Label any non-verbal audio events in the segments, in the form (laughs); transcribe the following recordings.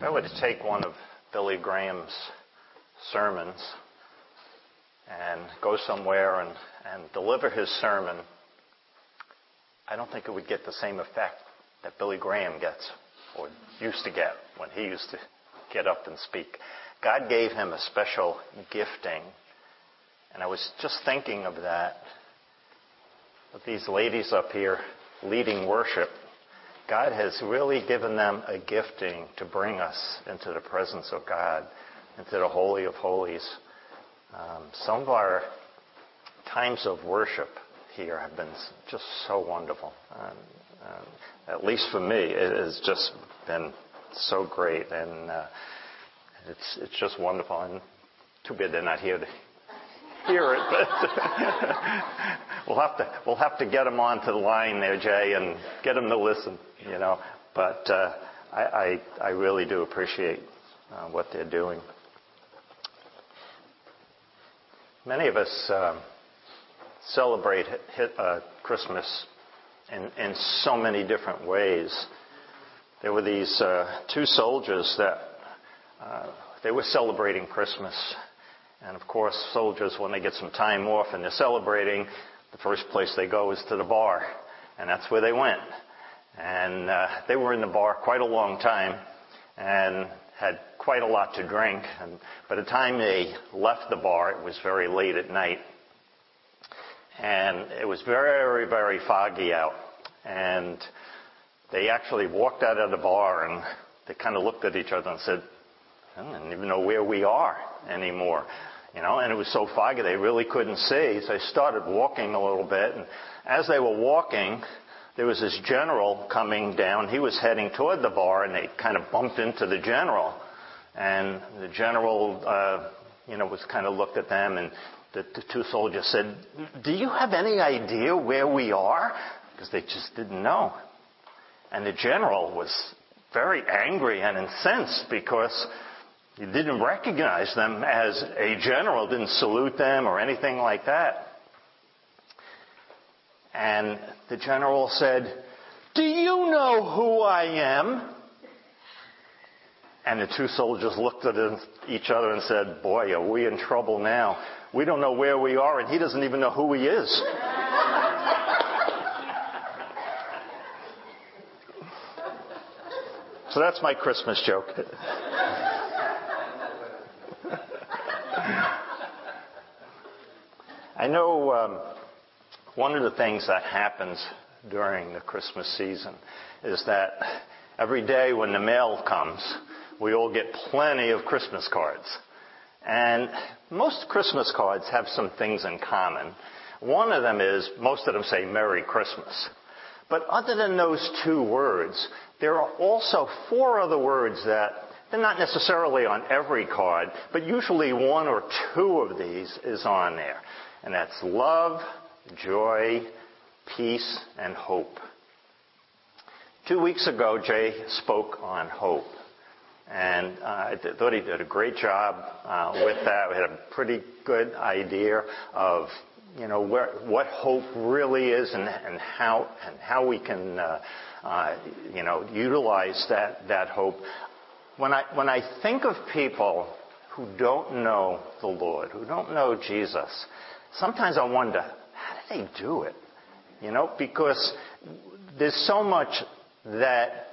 If I were to take one of Billy Graham's sermons and go somewhere and, and deliver his sermon, I don't think it would get the same effect that Billy Graham gets or used to get when he used to get up and speak. God gave him a special gifting. And I was just thinking of that. With these ladies up here leading worship, God has really given them a gifting to bring us into the presence of God, into the Holy of Holies. Um, some of our times of worship here have been just so wonderful. Um, um, at least for me, it has just been so great, and uh, it's it's just wonderful. And too bad they're not here to hear it, but (laughs) we'll have to we'll have to get them onto the line there, Jay, and get them to listen. You know, but uh, I, really do appreciate uh, what they're doing. Many of us um, celebrate uh, Christmas in, so many different ways. There were these two soldiers that they were celebrating Christmas. And of course, soldiers, when they get some time off and they're celebrating, the first place they go is to the bar. And that's where they went. And uh, they were in the bar quite a long time and had quite a lot to drink. And by the time they left the bar, it was very late at night. And it was very, very foggy out. And they actually walked out of the bar and they kind of looked at each other and said, I don't even know where we are anymore. You know, and it was so foggy they really couldn't see. So they started walking a little bit. And as they were walking, there was this general coming down. He was heading toward the bar and they kind of bumped into the general. And the general, uh, you know, was kind of looked at them and the, the two soldiers said, do you have any idea where we are? Because they just didn't know. And the general was very angry and incensed because he didn't recognize them as a general, didn't salute them or anything like that. And the general said, Do you know who I am? And the two soldiers looked at each other and said, Boy, are we in trouble now. We don't know where we are, and he doesn't even know who he is. (laughs) so that's my Christmas joke. (laughs) I know um, one of the things that happens during the Christmas season is that every day when the mail comes, we all get plenty of Christmas cards. And most Christmas cards have some things in common. One of them is most of them say Merry Christmas. But other than those two words, there are also four other words that they're not necessarily on every card, but usually one or two of these is on there. And that's love, joy, peace, and hope. Two weeks ago, Jay spoke on hope. And uh, I thought he did a great job uh, with that. We had a pretty good idea of, you know, where, what hope really is and, and how and how we can, uh, uh, you know, utilize that that hope. When I when I think of people who don't know the Lord, who don't know Jesus, sometimes I wonder, how do they do it? You know, because there's so much that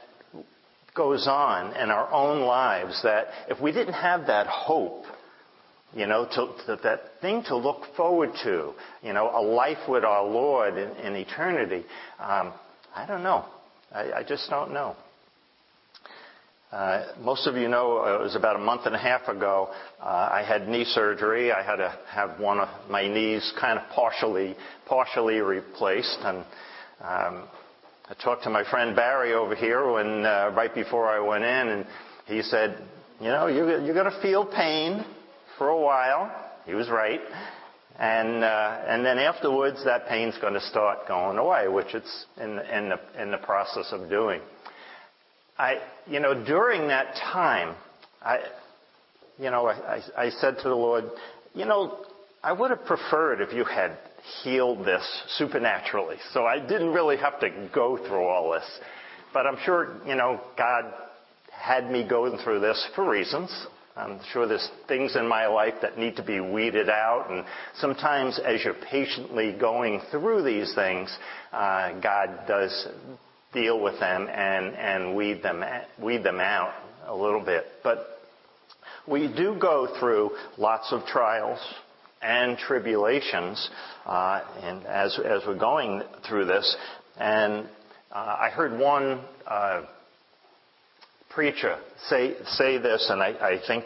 goes on in our own lives that if we didn't have that hope, you know, to, to, that thing to look forward to, you know, a life with our Lord in, in eternity, um, I don't know. I, I just don't know. Uh, most of you know uh, it was about a month and a half ago. Uh, I had knee surgery. I had to have one of my knees kind of partially, partially replaced. And um, I talked to my friend Barry over here when right before I went in, and he said, "You know, you're, going to feel pain for a while." He was right. And uh, and then afterwards, that pain's going to start going away, which it's in in the in the process of doing. I, you know, during that time, I, you know, I, I said to the Lord, you know, I would have preferred if you had healed this supernaturally. So I didn't really have to go through all this. But I'm sure, you know, God had me going through this for reasons. I'm sure there's things in my life that need to be weeded out, and sometimes as you're patiently going through these things, uh, God does deal with them and, and weed them weed them out a little bit. But we do go through lots of trials and tribulations, uh, and as as we're going through this, and uh, I heard one uh, preacher say say this, and I think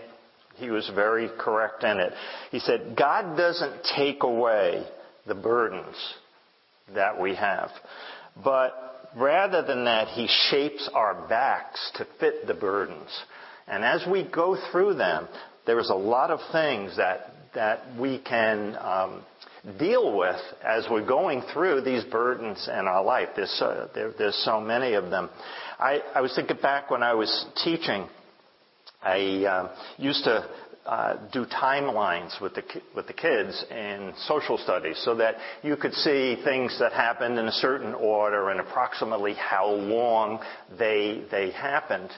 he was very correct in it. He said, "God doesn't take away the burdens that we have, but rather than that, He shapes our backs to fit the burdens." And as we go through them, there's a lot of things that that we can um, deal with as we're going through these burdens in our life. There's, uh, there, there's so many of them. I, I, was thinking back when I was teaching, I uh, used to uh, do timelines with the with the kids in social studies, so that you could see things that happened in a certain order and approximately how long they they happened.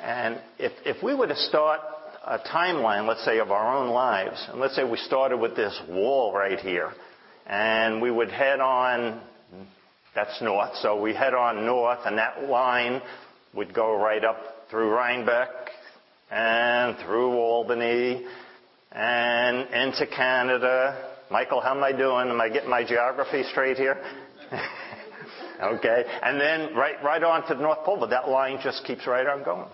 And if if we were to start a timeline, let's say, of our own lives, and let's say we started with this wall right here, and we would head on, that's north, so we head on north, and that line would go right up through Rhinebeck, and through Albany, and into Canada. Michael, how am I doing? Am I getting my geography straight here? (laughs) okay. And then right, right on to the North Pole, but that line just keeps right on going.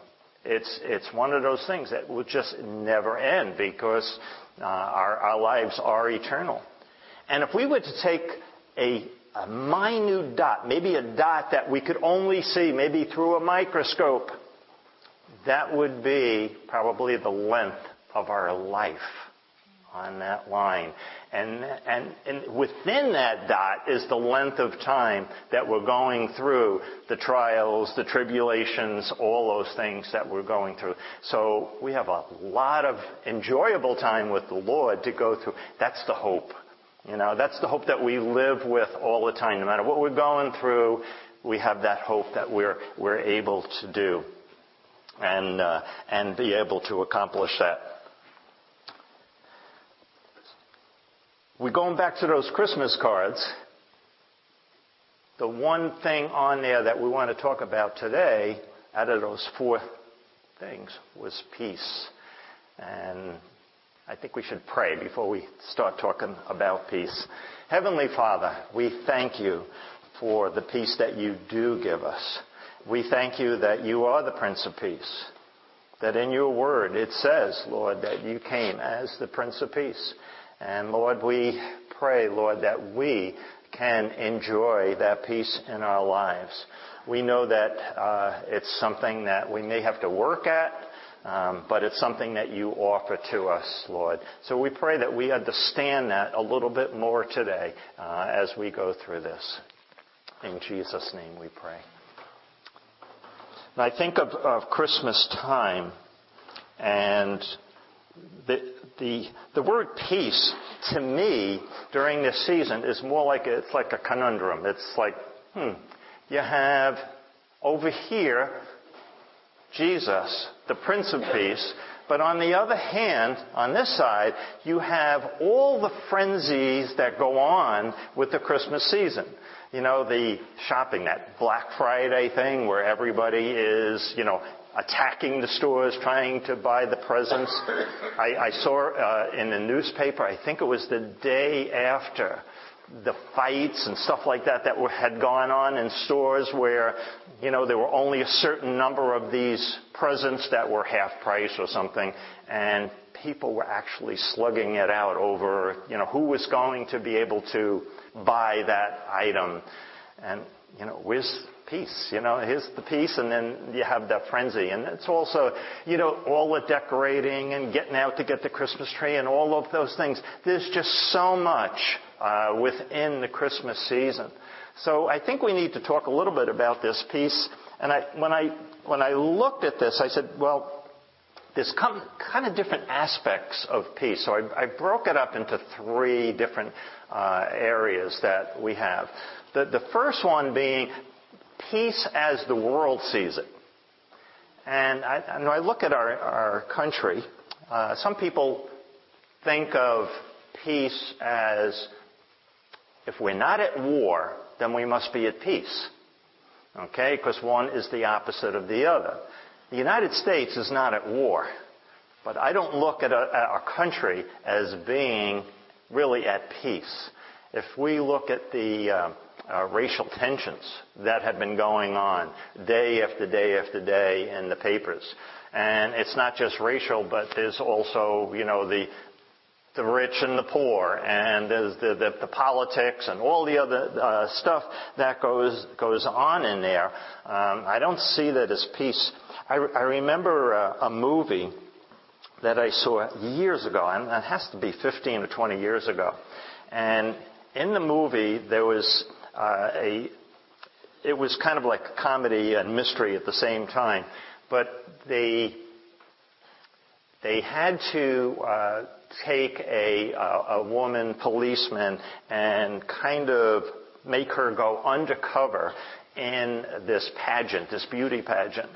It's, it's one of those things that will just never end because uh, our, our lives are eternal. And if we were to take a, a minute dot, maybe a dot that we could only see maybe through a microscope, that would be probably the length of our life on that line. And, and, and within that dot is the length of time that we're going through the trials, the tribulations, all those things that we're going through. So we have a lot of enjoyable time with the Lord to go through. That's the hope. You know, that's the hope that we live with all the time. No matter what we're going through, we have that hope that we're, we're able to do and, uh, and be able to accomplish that. We're going back to those Christmas cards. The one thing on there that we want to talk about today, out of those four things, was peace. And I think we should pray before we start talking about peace. Heavenly Father, we thank you for the peace that you do give us. We thank you that you are the Prince of Peace. That in your word it says, Lord, that you came as the Prince of Peace. And Lord, we pray, Lord, that we can enjoy that peace in our lives. We know that uh, it's something that we may have to work at, um, but it's something that you offer to us, Lord. So we pray that we understand that a little bit more today uh, as we go through this. In Jesus' name we pray. And I think of, of Christmas time and the, the, the word peace to me during this season is more like a, it's like a conundrum. It's like, hmm, you have over here Jesus, the Prince of Peace, but on the other hand, on this side, you have all the frenzies that go on with the Christmas season. You know, the shopping, that Black Friday thing where everybody is, you know, attacking the stores, trying to buy the presents. (laughs) I, I saw uh, in the newspaper, I think it was the day after the fights and stuff like that that were, had gone on in stores where, you know, there were only a certain number of these presents that were half price or something, and people were actually slugging it out over, you know, who was going to be able to buy that item. And, you know, where's peace. You know, here's the peace, and then you have that frenzy. And it's also, you know, all the decorating and getting out to get the Christmas tree and all of those things. There's just so much uh, within the Christmas season. So I think we need to talk a little bit about this peace. And I, when I when I looked at this, I said, well, there's kind of different aspects of peace. So I, I broke it up into three different uh, areas that we have. The, the first one being peace as the world sees it. And I, and I look at our, our country, uh, some people think of peace as if we're not at war, then we must be at peace. Okay? Because one is the opposite of the other. The United States is not at war. But I don't look at, our country as being really at peace. If we look at the uh, uh, racial tensions that have been going on day after day after day in the papers, and it's not just racial, but there's also, you know, the the rich and the poor, and the, the, the politics and all the other uh, stuff that goes goes on in there. Um, I don't see that as peace. I, I remember uh, a movie that I saw years ago, and it has to be 15 or 20 years ago. And in the movie, there was uh, a, it was kind of like a comedy and mystery at the same time, but they, they had to uh, take a, a woman policeman and kind of make her go undercover in this pageant, this beauty pageant.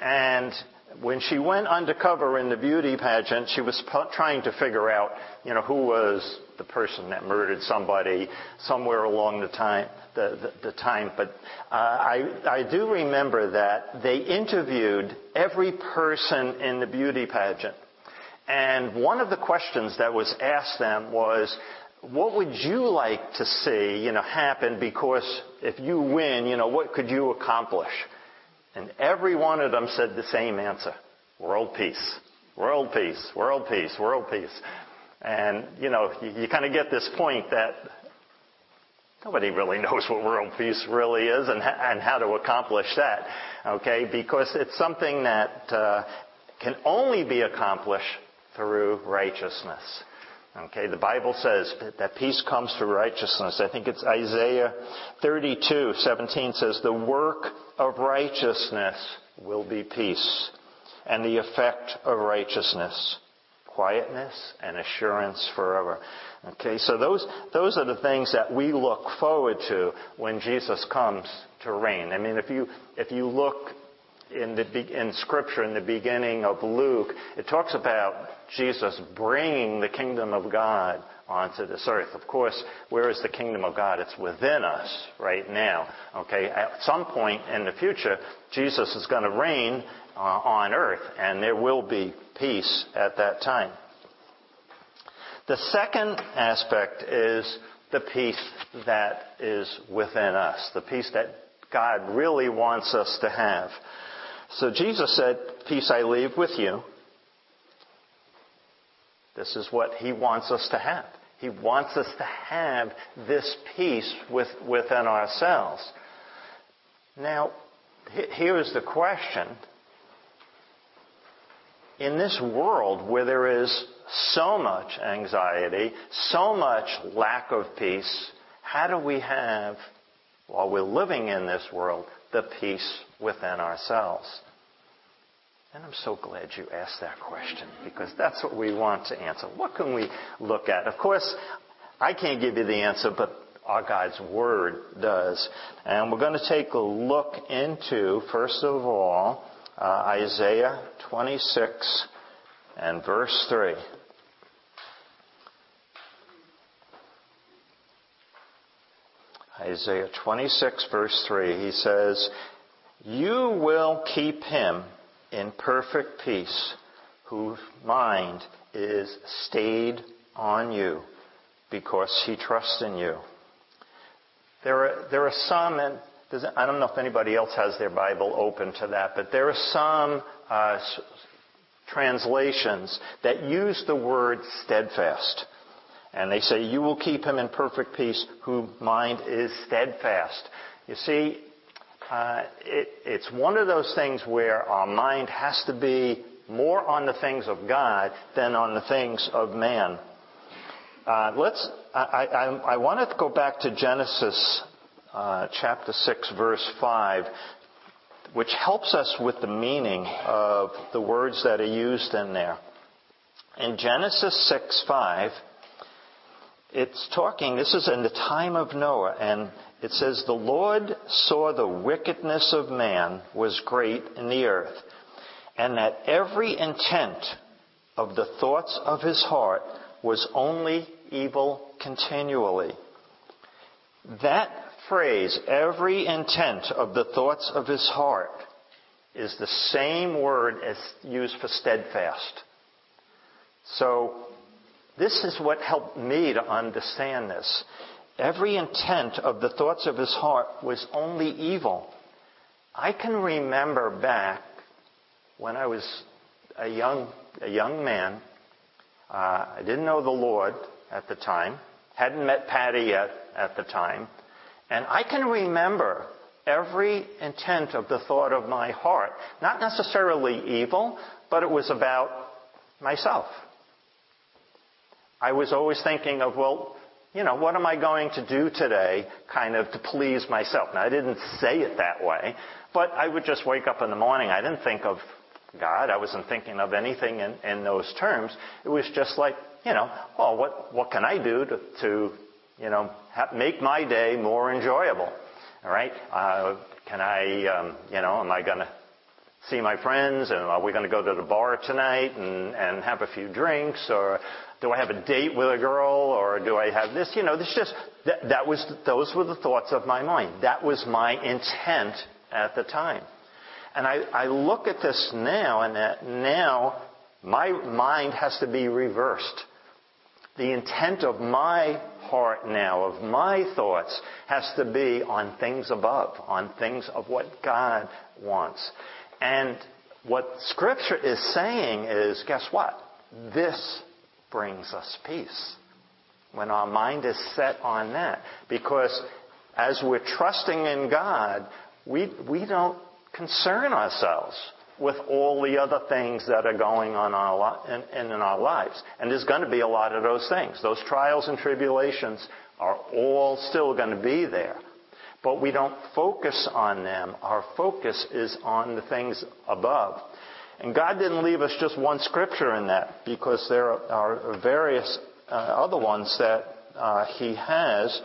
And when she went undercover in the beauty pageant, she was trying to figure out, you know, who was the person that murdered somebody somewhere along the time. The, the, the time, but uh, I, I do remember that they interviewed every person in the beauty pageant, and one of the questions that was asked them was, "What would you like to see, you know, happen? Because if you win, you know, what could you accomplish?" And every one of them said the same answer. World peace. World peace. World peace. World peace. And, you know, you, you kind of get this point that nobody really (laughs) knows what world peace really is and, and how to accomplish that. Okay? Because it's something that uh, can only be accomplished through righteousness. Okay, the Bible says that peace comes through righteousness. I think it's Isaiah 32, 17 says, the work of righteousness will be peace, and the effect of righteousness, quietness and assurance forever. Okay, so those, those are the things that we look forward to when Jesus comes to reign. I mean, if you, if you look in, Scripture in the beginning of Luke, it talks about Jesus bringing the kingdom of God onto this earth. Of course, where is the kingdom of God? It's within us right now. Okay, at some point in the future, Jesus is going to reign uh, on earth, and there will be peace at that time. The second aspect is the peace that is within us, the peace that God really wants us to have. So Jesus said, Peace I leave with you. This is what he wants us to have. He wants us to have this peace with, within ourselves. Now, here is the question. In this world where there is so much anxiety, so much lack of peace, how do we have, while we're living in this world, the peace within ourselves? And I'm so glad you asked that question because that's what we want to answer. What can we look at? Of course, I can't give you the answer, but our God's Word does. And we're going to take a look into, first of all, uh, Isaiah 26 and verse 3. Isaiah 26 verse 3, he says, You will keep him in perfect peace, whose mind is stayed on you because he trusts in you. There are, there are some, and I don't know if anybody else has their Bible open to that, but there are some uh, translations that use the word steadfast. And they say, You will keep him in perfect peace whose mind is steadfast. You see, it's one of those things where our mind has to be more on the things of God than on the things of man. Uh. I, wanted to go back to Genesis uh, chapter six, verse five, which helps us with the meaning of the words that are used in there. In Genesis six five, it's talking. This is in the time of Noah, and it says, The Lord saw the wickedness of man was great in the earth, and that every intent of the thoughts of his heart was only evil continually. That phrase, every intent of the thoughts of his heart, is the same word as used for steadfast. So, this is what helped me to understand this. Every intent of the thoughts of his heart was only evil. I can remember back when I was a young, a young man. Uh, I didn't know the Lord at the time, hadn't met Patty yet at the time, and I can remember every intent of the thought of my heart. Not necessarily evil, but it was about myself. I was always thinking of, well, you know, what am I going to do today kind of to please myself? Now, I didn't say it that way, but I would just wake up in the morning. I didn't think of God. I wasn't thinking of anything in, in those terms. It was just like, you know, well, what, what can I do to, to you know, ha- make my day more enjoyable? All right? Uh, can I, um, you know, am I going to see my friends and are we going to go to the bar tonight and, and have a few drinks or do I have a date with a girl or do I have this? You know, this just, that, that was, those were the thoughts of my mind. That was my intent at the time. And I, I look at this now and that now my mind has to be reversed. The intent of my heart now, of my thoughts, has to be on things above, on things of what God wants. And what Scripture is saying is, guess what? This brings us peace. When our mind is set on that. Because as we're trusting in God, we, we don't concern ourselves with all the other things that are going on our, in, in our lives. And there's going to be a lot of those things. Those trials and tribulations are all still going to be there. But we don't focus on them. Our focus is on the things above. And God didn't leave us just one scripture in that because there are various uh, other ones that uh, He has,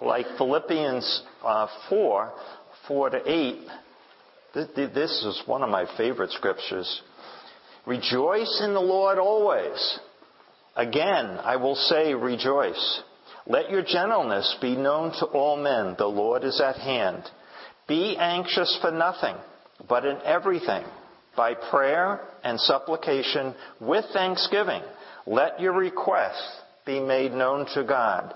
like Philippians uh, 4, 4 to 8. This is one of my favorite scriptures. Rejoice in the Lord always. Again, I will say rejoice. Let your gentleness be known to all men. The Lord is at hand. Be anxious for nothing, but in everything by prayer and supplication with thanksgiving. Let your requests be made known to God.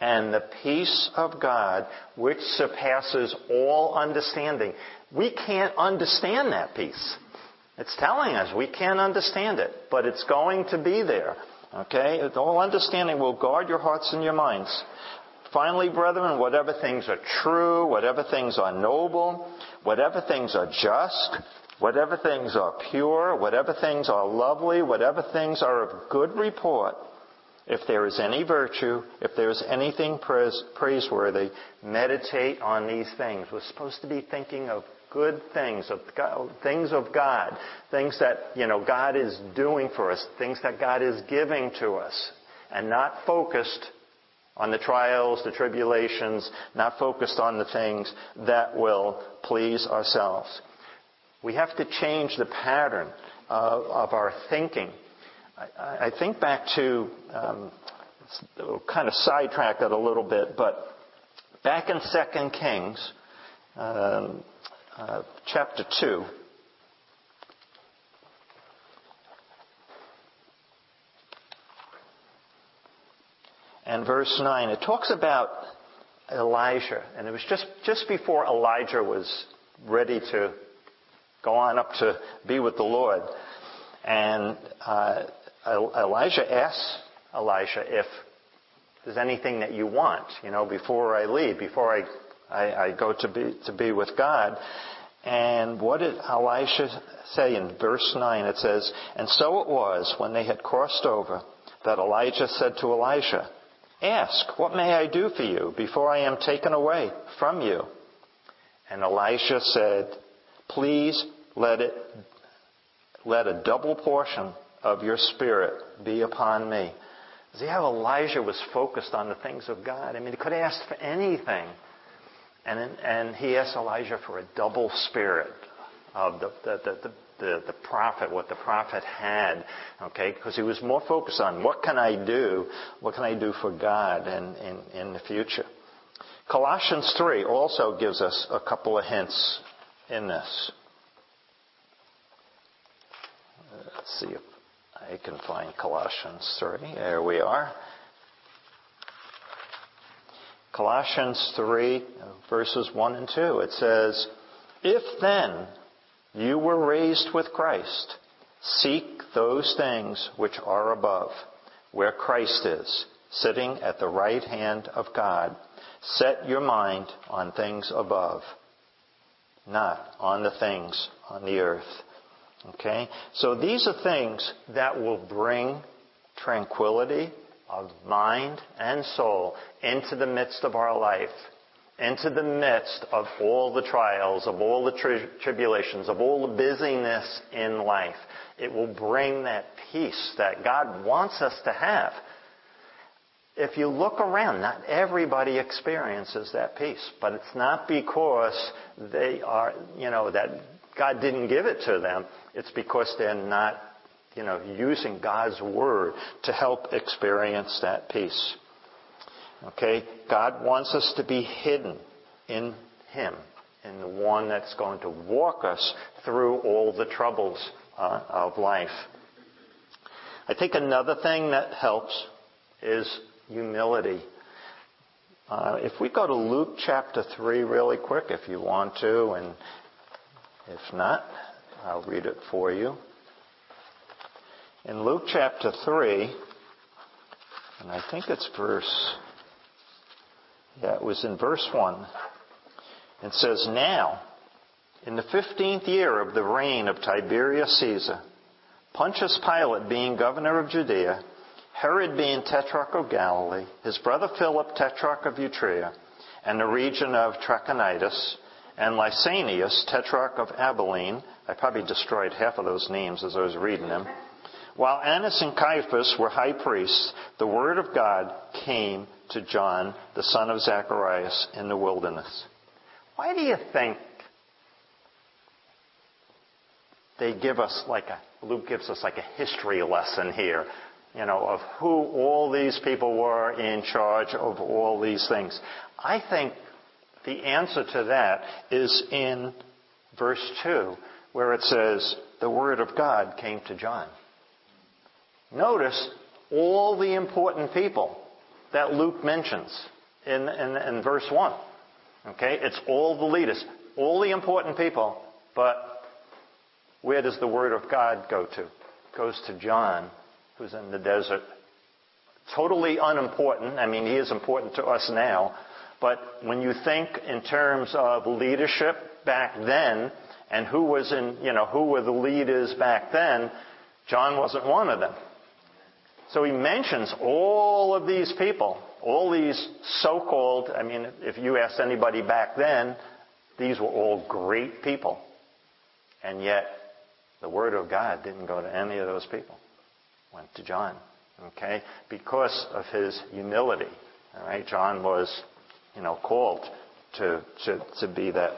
And the peace of God, which surpasses all understanding. We can't understand that peace. It's telling us we can't understand it, but it's going to be there. Okay? All understanding will guard your hearts and your minds. Finally, brethren, whatever things are true, whatever things are noble, whatever things are just, whatever things are pure, whatever things are lovely, whatever things are of good report, if there is any virtue, if there is anything praiseworthy, meditate on these things. We're supposed to be thinking of good things, of God, things of God, things that, you know, God is doing for us, things that God is giving to us, and not focused on the trials, the tribulations, not focused on the things that will please ourselves. We have to change the pattern of, of our thinking. I, I, think back to, um, kind of sidetrack it a little bit, but back in Second Kings, um, uh, chapter 2, and verse 9, it talks about Elijah, and it was just, just before Elijah was ready to go on up to be with the Lord. And uh, Elijah asks Elisha if there's anything that you want, you know, before I leave, before I, I, I go to be, to be with God. And what did Elisha say in verse 9? It says, And so it was when they had crossed over that Elijah said to Elisha, Ask, what may I do for you before I am taken away from you? And Elisha said, Please let it, let a double portion of your spirit be upon me. See how Elijah was focused on the things of God? I mean, he could have asked for anything. And, and he asked Elijah for a double spirit of the, the, the, the, the prophet, what the prophet had, okay? Because he was more focused on what can I do, what can I do for God in, in, in the future. Colossians 3 also gives us a couple of hints in this. Let's see if I can find Colossians 3. There we are. Colossians 3, verses 1 and 2. It says, If then you were raised with Christ, seek those things which are above, where Christ is, sitting at the right hand of God. Set your mind on things above, not on the things on the earth. Okay? So these are things that will bring tranquility of mind and soul into the midst of our life, into the midst of all the trials, of all the tri- tribulations, of all the busyness in life. It will bring that peace that God wants us to have. If you look around, not everybody experiences that peace, but it's not because they are, you know, that God didn't give it to them. It's because they're not you know, using God's Word to help experience that peace. Okay? God wants us to be hidden in Him, in the one that's going to walk us through all the troubles uh, of life. I think another thing that helps is humility. Uh, if we go to Luke chapter 3 really quick, if you want to, and if not, I'll read it for you. In Luke chapter 3, and I think it's verse, yeah, it was in verse 1, it says, Now, in the fifteenth year of the reign of Tiberius Caesar, Pontius Pilate being governor of Judea, Herod being tetrarch of Galilee, his brother Philip tetrarch of Iturea, and the region of Trachonitis, and Lysanias tetrarch of Abilene. I probably destroyed half of those names as I was reading them. While Annas and Caiaphas were high priests, the word of God came to John, the son of Zacharias, in the wilderness. Why do you think they give us like a, Luke gives us like a history lesson here, you know, of who all these people were in charge of all these things? I think the answer to that is in verse 2, where it says, the word of God came to John. Notice all the important people that Luke mentions in, in, in verse 1. Okay? It's all the leaders, all the important people, but where does the Word of God go to? It goes to John, who's in the desert. Totally unimportant. I mean, he is important to us now. But when you think in terms of leadership back then, and who was in, you know, who were the leaders back then, John wasn't one of them. So he mentions all of these people, all these so-called, I mean, if you asked anybody back then, these were all great people. And yet, the Word of God didn't go to any of those people. It went to John. Okay? Because of his humility. All right? John was, you know, called to, to, to be that.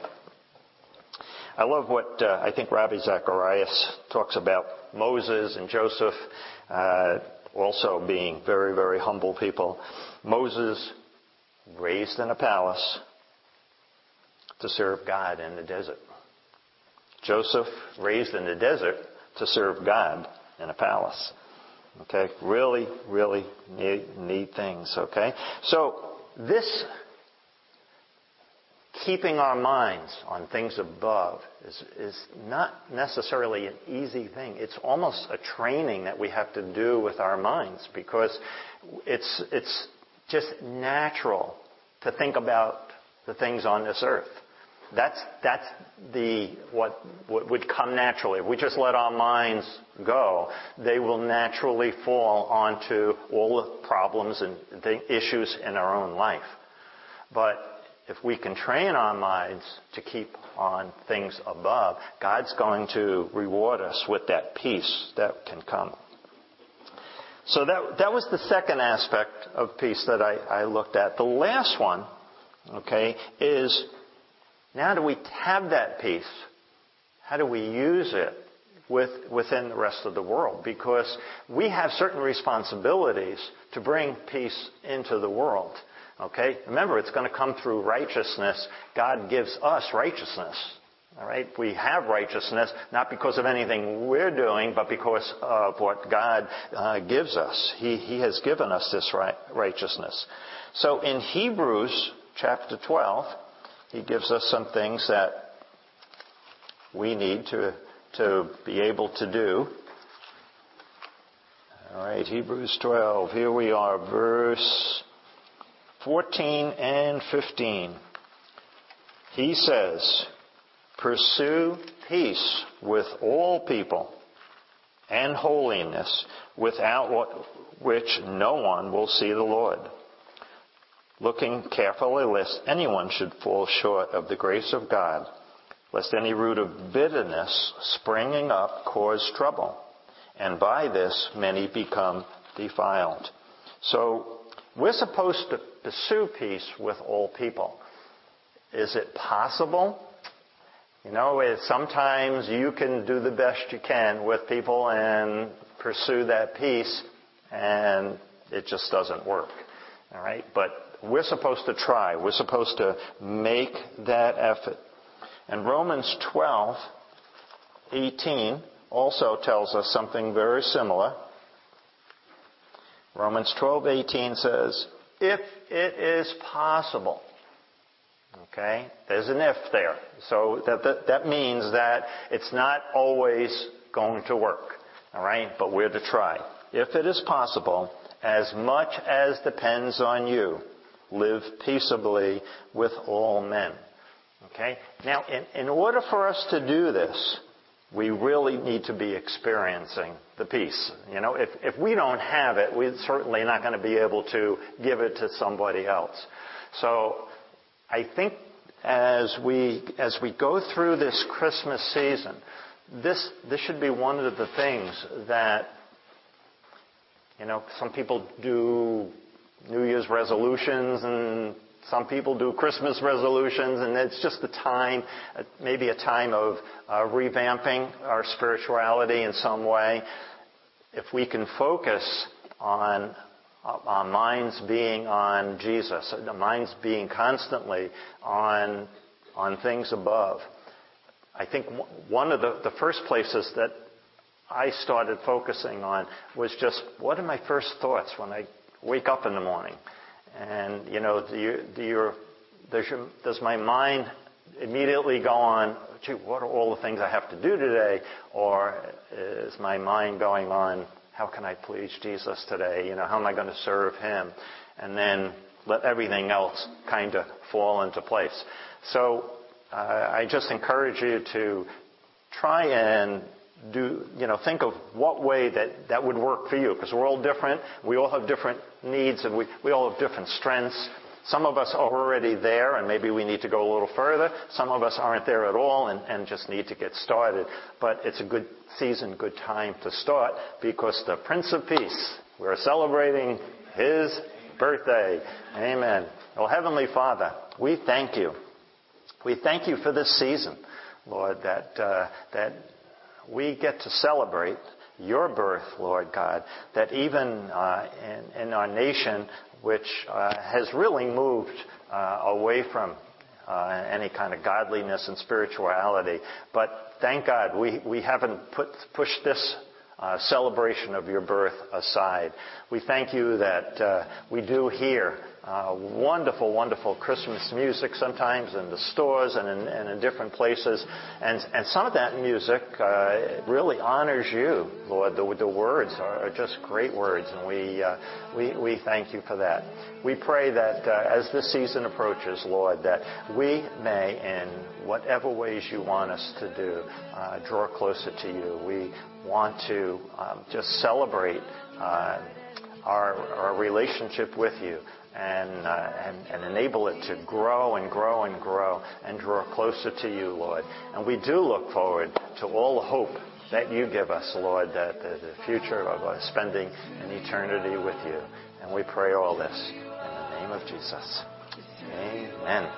I love what uh, I think Ravi Zacharias talks about Moses and Joseph. Uh, also being very, very humble people. Moses, raised in a palace to serve God in the desert. Joseph, raised in the desert to serve God in a palace. Okay? Really, really neat, neat things. Okay? So, this keeping our minds on things above is, is not necessarily an easy thing. It's almost a training that we have to do with our minds because it's, it's just natural to think about the things on this earth. That's, that's the, what, what would come naturally. If we just let our minds go, they will naturally fall onto all the problems and the issues in our own life. But if we can train our minds to keep on things above, God's going to reward us with that peace that can come. So that, that was the second aspect of peace that I, I looked at. The last one, okay, is now that we have that peace, how do we use it? with, within the rest of the world because we have certain responsibilities to bring peace into the world. Okay? Remember, it's going to come through righteousness. God gives us righteousness. All right? We have righteousness not because of anything we're doing, but because of what God uh, gives us. He, he has given us this right, righteousness. So in Hebrews chapter 12, he gives us some things that we need to, to be able to do. All right, Hebrews 12. Here we are, verse 14 and 15. He says, Pursue peace with all people and holiness, without which no one will see the Lord. Looking carefully lest anyone should fall short of the grace of God, lest any root of bitterness springing up cause trouble, and by this many become defiled. So we're supposed to pursue peace with all people. Is it possible? You know, sometimes you can do the best you can with people and pursue that peace, and it just doesn't work. All right? But we're supposed to try. We're supposed to make that effort. And Romans 12, 18 also tells us something very similar. Romans 12:18 says, "If it is possible, Okay? There's an if there. So that, that, that means that it's not always going to work. Alright? But we're to try. If it is possible, as much as depends on you, live peaceably with all men. Okay? Now, in, in order for us to do this, we really need to be experiencing the peace. You know, if, if we don't have it, we're certainly not going to be able to give it to somebody else. So, I think as we, as we go through this Christmas season, this, this should be one of the things that, you know, some people do New Year's resolutions and some people do Christmas resolutions and it's just a time, maybe a time of uh, revamping our spirituality in some way. If we can focus on our minds being on Jesus, our minds being constantly on, on things above. I think one of the, the first places that I started focusing on was just what are my first thoughts when I wake up in the morning? And, you know, do you, do your, does, your, does my mind immediately go on, gee, what are all the things I have to do today? Or is my mind going on, how can I please Jesus today? You know, how am I going to serve Him? And then let everything else kind of fall into place. So uh, I just encourage you to try and do, you know, think of what way that, that would work for you, because we're all different. We all have different needs and we, we all have different strengths. Some of us are already there and maybe we need to go a little further. Some of us aren't there at all and, and just need to get started. But it's a good season, good time to start because the Prince of Peace, we're celebrating His birthday. Amen. Well, Heavenly Father, we thank you. We thank you for this season, Lord, that, uh, that we get to celebrate your birth, Lord God, that even uh, in, in, our nation, which uh, has really moved uh, away from uh, any kind of godliness and spirituality. But thank God we, we haven't put, pushed this uh, celebration of your birth aside. We thank you that uh, we do hear uh, wonderful, wonderful Christmas music sometimes in the stores and in, and in different places. And, and, some of that music uh, really honors you, Lord. The, the words are, just great words, and we, uh, we, we thank you for that. We pray that uh, as this season approaches, Lord, that we may, in whatever ways you want us to do, draw closer to you. We want to um, just celebrate uh, our, relationship with you and, uh, and, enable it to grow and grow and grow and draw closer to you, Lord. And we do look forward to all the hope that you give us, Lord, that the, the future of us spending an eternity with you. And we pray all this in the name of Jesus. Amen.